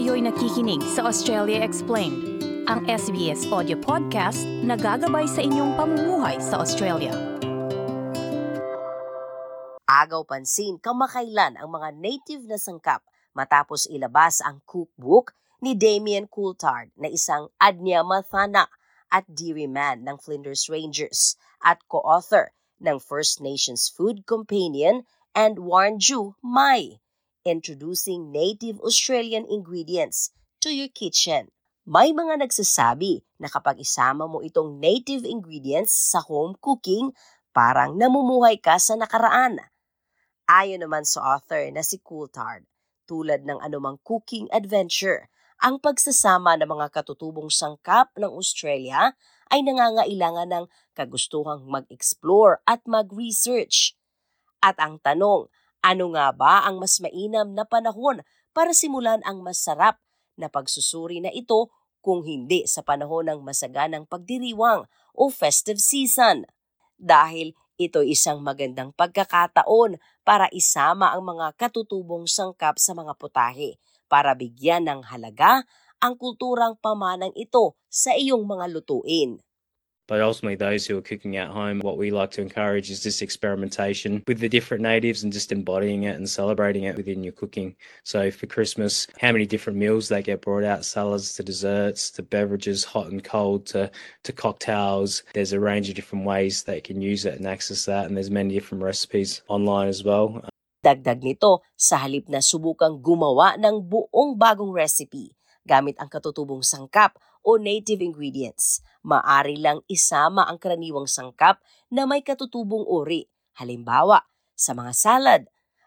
Kayo'y nakikinig sa Australia Explained, ang SBS audio podcast na gagabay sa inyong pamumuhay sa Australia. Agaw pansin kamakailan ang mga native na sangkap matapos ilabas ang cookbook ni Damien Coulthard na isang Adnya Mathana at Deary Man ng Flinders Rangers at co-author ng First Nations Food Companion and Warnju Mai, introducing native Australian ingredients to your kitchen. May mga nagsasabi na kapag isama mo itong native ingredients sa home cooking, parang namumuhay ka sa nakaraan. Ayon naman sa author na si Coulthard, tulad ng anumang cooking adventure, ang pagsasama ng mga katutubong sangkap ng Australia ay nangangailangan ng kagustuhang mag-explore at mag-research. At ang tanong, ano nga ba ang mas mainam na panahon para simulan ang masarap na pagsusuri na ito kung hindi sa panahon ng masaganang pagdiriwang o festive season? Dahil ito isang magandang pagkakataon para isama ang mga katutubong sangkap sa mga putahe para bigyan ng halaga ang kulturang pamanang ito sa iyong mga lutuin. But ultimately, those who are cooking at home, what we like to encourage is this experimentation with the different natives and just embodying it and celebrating it within your cooking. So for Christmas, how many different meals they get brought out, salads to desserts to beverages, hot and cold to, to cocktails. There's a range of different ways they can use it and access that. And there's many different recipes online as well. Dagdag nito, sa halip na subukang gumawa ng buong bagong recipe gamit ang katutubong sangkap o native ingredients, maari lang isama ang karaniwang sangkap na may katutubong uri. Halimbawa, sa mga salad,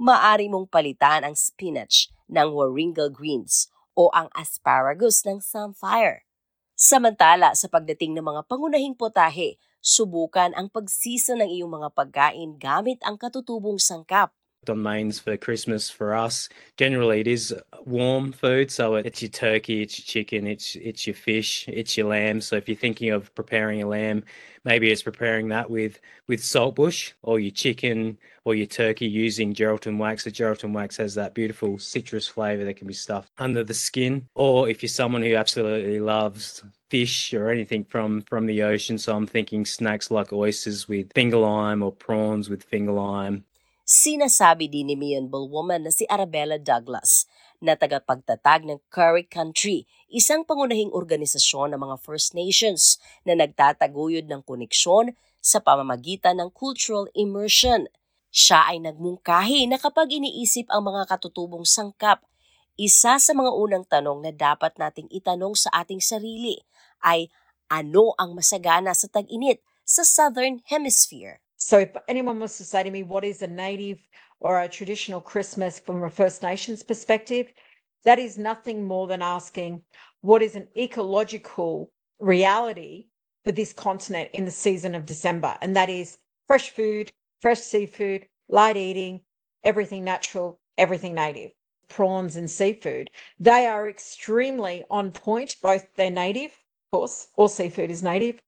maari mong palitan ang spinach ng waringal greens o ang asparagus ng samphire. Samantala, sa pagdating ng mga pangunahing potahe, subukan ang pagsisa ng iyong mga pagkain gamit ang katutubong sangkap. On mains for Christmas for us. Generally, it is warm food, so it's your turkey, it's your chicken, it's it's your fish, it's your lamb. So if you're thinking of preparing a lamb, maybe it's preparing that with with saltbush or your chicken or your turkey using gelatin wax. The gelatin wax has that beautiful citrus flavor that can be stuffed under the skin. Or if you're someone who absolutely loves fish or anything from from the ocean, so I'm thinking snacks like oysters with finger lime or prawns with finger lime. Sinasabi din ni Miyonbal woman na si Arabella Douglas na tagapagtatag ng Curry Country, isang pangunahing organisasyon ng mga First Nations na nagtataguyod ng koneksyon sa pamamagitan ng cultural immersion. Siya ay nagmungkahi na kapag iniisip ang mga katutubong sangkap, isa sa mga unang tanong na dapat nating itanong sa ating sarili ay ano ang masagana sa tag-init sa Southern Hemisphere? So if anyone wants to say to me, what is a native or a traditional Christmas from a First Nations perspective? That is nothing more than asking what is an ecological reality for this continent in the season of December? And that is fresh food, fresh seafood, light eating, everything natural, everything native. Prawns and seafood, they are extremely on point, both they're native, of course, all seafood is native,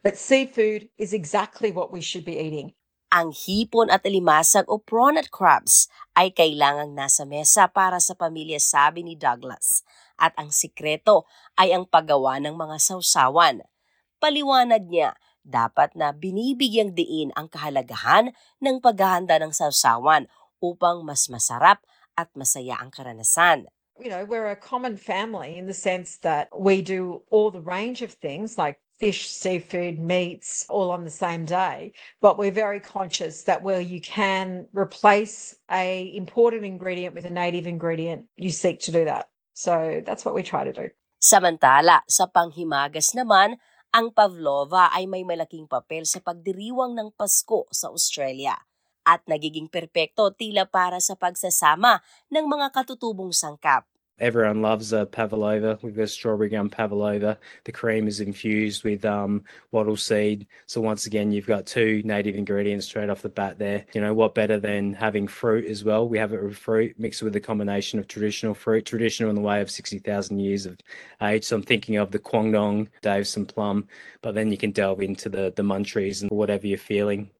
but seafood is exactly what we should be eating. Ang hipon at alimasag o prawn at crabs ay kailangang nasa mesa para sa pamilya sabi ni Douglas. At ang sikreto ay ang paggawa ng mga sausawan. Paliwanag niya, dapat na binibigyang diin ang kahalagahan ng paghahanda ng sausawan upang mas masarap at masaya ang karanasan. You know, we're a common family in the sense that we do all the range of things like fish, seafood, meats, all on the same day. But we're very conscious that where you can replace a imported ingredient with a native ingredient, you seek to do that. So that's what we try to do. Samantala, sa panghimagas naman, ang pavlova ay may malaking papel sa pagdiriwang ng Pasko sa Australia at nagiging perpekto tila para sa pagsasama ng mga katutubong sangkap. Everyone loves a pavlova. We've got strawberry gum pavlova. The cream is infused with um, wattle seed. So once again, you've got two native ingredients straight off the bat there. You know what better than having fruit as well? We have it with fruit mixed with a combination of traditional fruit, traditional in the way of sixty thousand years of age. So I'm thinking of the Kwangdong, Davison plum, but then you can delve into the the munchies and whatever you're feeling.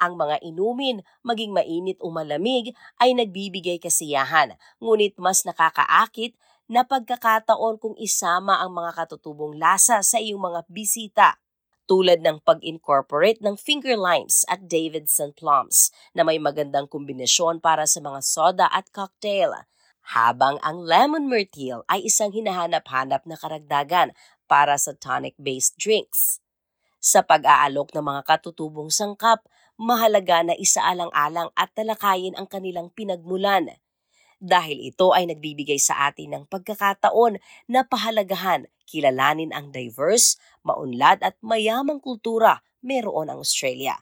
Ang mga inumin, maging mainit o malamig, ay nagbibigay kasiyahan, ngunit mas nakakaakit na pagkakataon kung isama ang mga katutubong lasa sa iyong mga bisita. Tulad ng pag-incorporate ng finger limes at Davidson plums na may magandang kombinasyon para sa mga soda at cocktail. Habang ang lemon myrtle ay isang hinahanap-hanap na karagdagan para sa tonic-based drinks. Sa pag-aalok ng mga katutubong sangkap, mahalaga na isaalang-alang at talakayin ang kanilang pinagmulan. Dahil ito ay nagbibigay sa atin ng pagkakataon na pahalagahan, kilalanin ang diverse, maunlad at mayamang kultura meron ang Australia.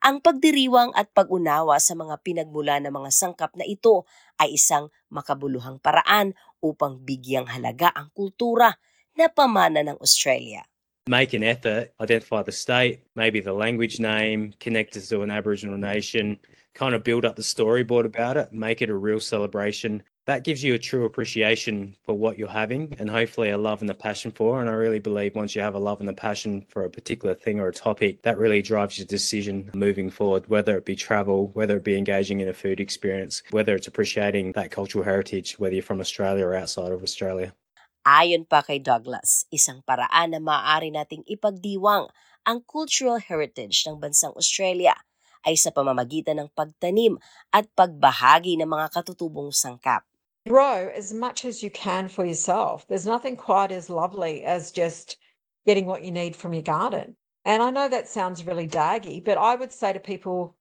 Ang pagdiriwang at pag-unawa sa mga pinagmula ng mga sangkap na ito ay isang makabuluhang paraan upang bigyang halaga ang kultura na pamana ng Australia. Make an effort, identify the state, maybe the language name, connect us to an Aboriginal nation, kind of build up the storyboard about it, make it a real celebration. That gives you a true appreciation for what you're having and hopefully a love and a passion for. And I really believe once you have a love and a passion for a particular thing or a topic, that really drives your decision moving forward, whether it be travel, whether it be engaging in a food experience, whether it's appreciating that cultural heritage, whether you're from Australia or outside of Australia. Ayon pa kay Douglas, isang paraan na maaari nating ipagdiwang ang cultural heritage ng bansang Australia ay sa pamamagitan ng pagtanim at pagbahagi ng mga katutubong sangkap. Grow as much as you can for yourself. There's nothing quite as lovely as just getting what you need from your garden. And I know that sounds really daggy, but I would say to people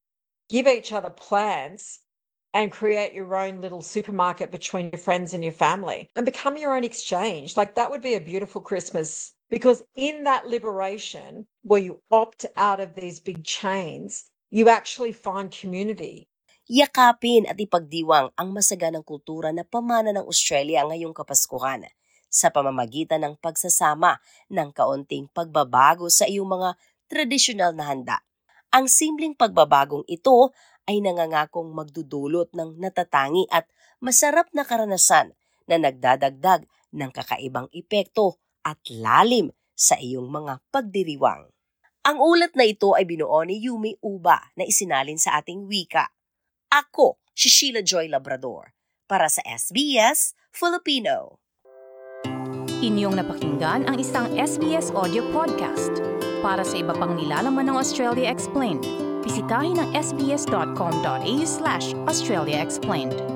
give each other plants and create your own little supermarket between your friends and your family and become your own exchange. Like that would be a beautiful Christmas because in that liberation where you opt out of these big chains, you actually find community. Yakapin at ipagdiwang ang masaganang kultura na pamana ng Australia ngayong Kapaskuhan sa pamamagitan ng pagsasama ng kaunting pagbabago sa iyong mga tradisyonal na handa. Ang simpleng pagbabagong ito ay nangangakong magdudulot ng natatangi at masarap na karanasan na nagdadagdag ng kakaibang epekto at lalim sa iyong mga pagdiriwang. Ang ulat na ito ay binuo ni Yumi Uba na isinalin sa ating wika. Ako, si Sheila Joy Labrador, para sa SBS Filipino. Inyong napakinggan ang isang SBS audio podcast. Para sa iba pang nilalaman ng Australia Explained, bisitahin ang sbs.com.au slash Australia Explained.